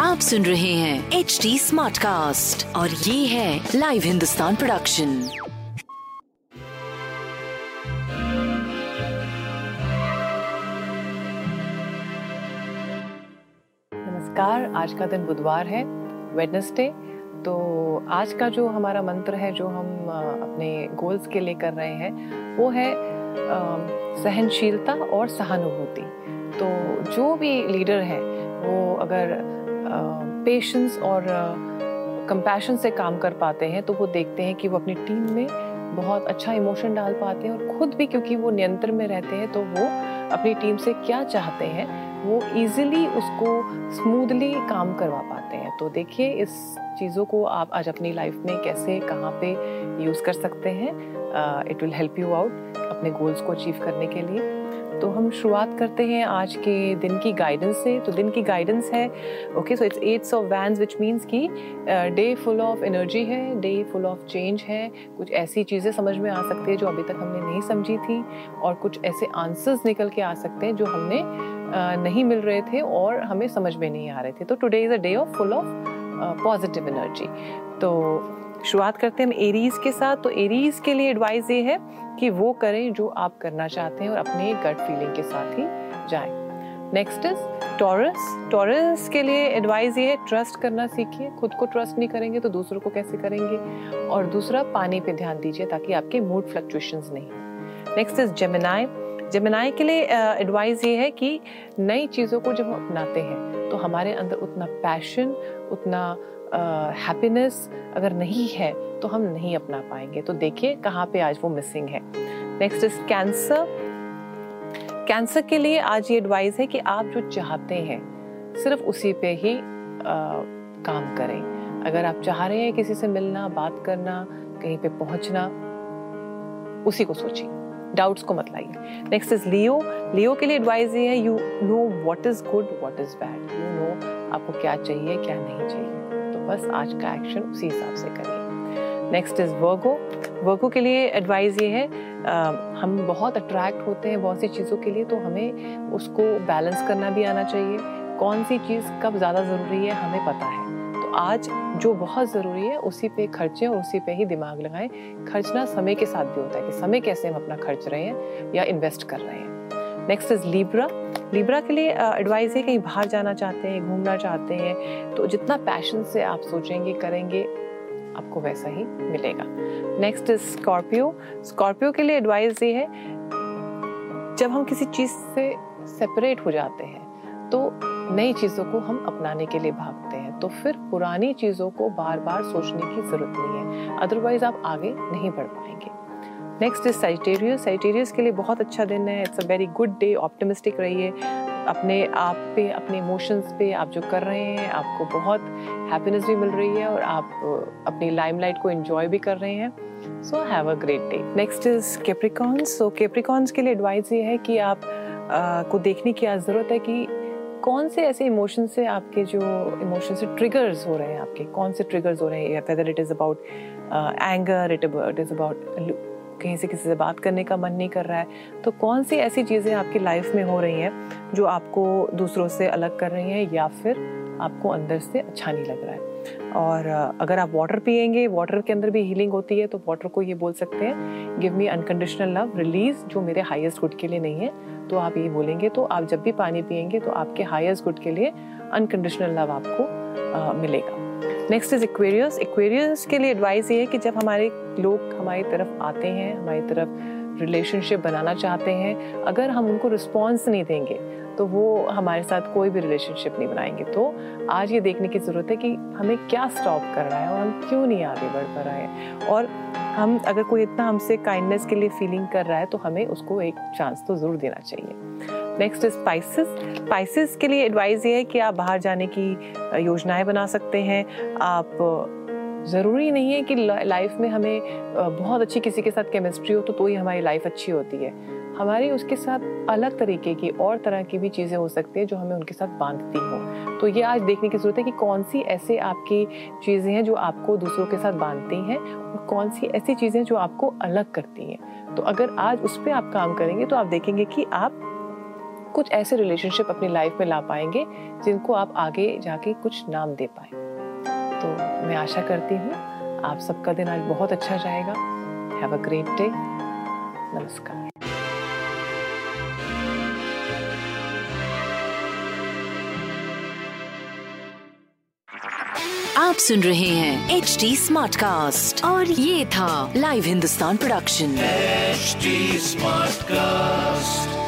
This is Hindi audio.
आप सुन रहे हैं एच डी स्मार्ट कास्ट और ये है लाइव हिंदुस्तान प्रोडक्शन नमस्कार आज का दिन बुधवार है वेडनेसडे तो आज का जो हमारा मंत्र है जो हम अपने गोल्स के लिए कर रहे हैं वो है सहनशीलता और सहानुभूति। तो जो भी लीडर है, वो अगर पेशेंस और कंपैशन से काम कर पाते हैं तो वो देखते हैं कि वो अपनी टीम में बहुत अच्छा इमोशन डाल पाते हैं और खुद भी क्योंकि वो नियंत्रण में रहते हैं तो वो अपनी टीम से क्या चाहते हैं, वो इजीली उसको स्मूथली काम करवा पाते हैं। तो देखिए इस चीज़ों को आप आज अपनी लाइफ में कैसे, कहाँ पे यूज़ कर सकते हैं। It will help you out अपने गोल्स को अचीव करने के लिए। तो हम शुरुआत करते हैं आज के दिन की गाइडेंस से। तो दिन की गाइडेंस है okay so it's eights of wands which means कि डे फुल ऑफ़ एनर्जी है डे फुल ऑफ़ चेंज है। कुछ ऐसी चीज़ें समझ में आ सकती है जो अभी तक हमने नहीं समझी थी और कुछ ऐसे आंसर्स निकल के आ सकते हैं जो हमने uh, नहीं मिल रहे थे और हमें समझ में नहीं आ रहे थे। तो today is a day of full of positive energy तो शुरुआत करते हैं हम एरीज के साथ। तो एरीज के लिए एडवाइस ये है कि वो करें जो आप करना चाहते हैं और अपने गट फीलिंग के साथ ही जाएँ। नेक्स्ट इज़ टॉरस टॉरस के लिए एडवाइस ये है ट्रस्ट करना सीखिए। खुद को ट्रस्ट नहीं करेंगे तो दूसरों को कैसे करेंगे? और दूसरा, पानी पे ध्यान दीजिए ताकि आपके मूड फ्लक्चुएशंस नहीं नेक्स्ट इज़ जेमिनाई जेमिनाई के लिए एडवाइस ये है कि नई चीज़ों को जब हम अपनाते हैं तो हमारे अंदर उतना पैशन उतना हैप्पीनेस अगर नहीं है तो हम नहीं अपना पाएँगे। तो देखिए कहाँ पे आज वो मिसिंग है। नेक्स्ट इज़ कैंसर कैंसर के लिए आज ये एडवाइस है कि आप जो चाहते हैं सिर्फ़ उसी पे ही आ, काम करें। अगर आप चाह रहे हैं किसी से मिलना बात करना कहीं पे पहुँचना उसी को सोचिए। डाउट्स को मत लाइए। नेक्स्ट इज़ लियो लियो के लिए एडवाइस ये है you know what is good what is bad you know आपको क्या चाहिए क्या नहीं चाहिए। बस आज का एक्शन उसी हिसाब से करिए। नेक्स्ट इज़ वर्गो वर्गो के लिए एडवाइस ये है आ, हम बहुत अट्रैक्ट होते हैं बहुत सी चीज़ों के लिए तो हमें उसको बैलेंस करना भी आना चाहिए। कौन सी चीज़ कब ज़्यादा ज़रूरी है हमें पता है। तो आज जो बहुत ज़रूरी है उसी पे खर्चें और उसी पे ही दिमाग लगाएँ। खर्चना समय के साथ भी होता है कि समय कैसे हम अपना खर्च रहे हैं या इन्वेस्ट कर रहे हैं। नेक्स्ट इज़ लीब्रा लीब्रा के लिए एडवाइस है कहीं बाहर जाना चाहते हैं, घूमना चाहते हैं तो जितना पैशन से आप सोचेंगे, करेंगे, आपको वैसा ही मिलेगा। नेक्स्ट इज़ स्कॉर्पियो स्कॉर्पियो के लिए एडवाइस ये है, जब हम किसी चीज़ से सेपरेट हो जाते हैं तो नई चीज़ों को हम अपनाने के लिए भागते हैं तो फिर पुरानी चीज़ों को बार बार सोचने की ज़रूरत नहीं है अदरवाइज़ आप आगे नहीं बढ़ पाएँगे। नेक्स्ट इज़ साइटेरियस साइटेरियस के लिए बहुत अच्छा दिन है. It's a very good day optimistic रहिए. अपने आप पे अपने इमोशंस पे आप जो कर रहे हैं आपको बहुत हैप्पीनेस भी मिल रही है और आप अपनी लाइमलाइट को एंजॉय भी कर रहे हैं. So have a great day next is Capricorns so Capricorns के लिए एडवाइस ये है कि आप आ, को देखने की आज ज़रूरत है कि कौन से ऐसे इमोशन से आपके जो इमोशन से ट्रिगर्स हो रहे हैं आपके? कौन से ट्रिगर्स हो रहे हैं? Whether it is about anger it it is about कहीं से किसी से बात करने का मन नहीं कर रहा है तो कौन सी ऐसी चीज़ें आपकी लाइफ में हो रही हैं जो आपको दूसरों से अलग कर रही हैं या फिर आपको अंदर से अच्छा नहीं लग रहा है? और अगर आप वाटर पियेंगे वाटर के अंदर भी हीलिंग होती है तो वाटर को ये बोल सकते हैं give me unconditional love release जो मेरे हाईएस्ट गुड के लिए नहीं है। तो आप ये बोलेंगे तो आप जब भी पानी पियेंगे तो आपके हाईएस्ट गुड के लिए अनकंडीशनल लव आपको आ, मिलेगा। नेक्स्ट इज़ एक्वेरियस एक्वेरियस के लिए एडवाइस ये है कि जब हमारे लोग हमारी तरफ़ आते हैं, हमारी तरफ़ रिलेशनशिप बनाना चाहते हैं, अगर हम उनको रिस्पॉन्स नहीं देंगे तो वो हमारे साथ कोई भी रिलेशनशिप नहीं बनाएँगे। तो आज ये देखने की ज़रूरत है कि हमें क्या स्टॉप कर रहा है और हम क्यों नहीं आगे बढ़ पा रहे हैं। और हम, अगर कोई इतना हमसे काइंडनेस के लिए फीलिंग कर रहा है तो हमें उसको एक चांस तो ज़रूर देना चाहिए। नेक्स्ट स्पाइसेस स्पाइसेस के लिए एडवाइस ये है कि आप बाहर जाने की योजनाएँ बना सकते हैं। आप ज़रूरी नहीं है कि लाइफ में हमें बहुत अच्छी किसी के साथ केमिस्ट्री हो तो तो ही हमारी लाइफ अच्छी होती है। हमारी उसके साथ अलग तरीके की और तरह की भी चीज़ें हो सकती है जो हमें उनके साथ बांधती हों। तो ये आज देखने की ज़रूरत है कि कौन सी ऐसे आपकी चीज़ें हैं जो आपको दूसरों के साथ बांधती हैं और कौन सी ऐसी चीज़ें जो आपको अलग करती हैं। तो अगर आज उस पर आप काम करेंगे तो आप देखेंगे कि आप कुछ ऐसे रिलेशनशिप अपनी लाइफ में ला पाएँगे जिनको आप आगे जाके कुछ नाम दे पाए। तो मैं आशा करती हूँ आप सबका दिन आज बहुत अच्छा जाएगा। हैव अ ग्रेट डे नमस्कार। आप सुन रहे हैं एच डी स्मार्ट कास्ट और ये था live Hindustan production smart cast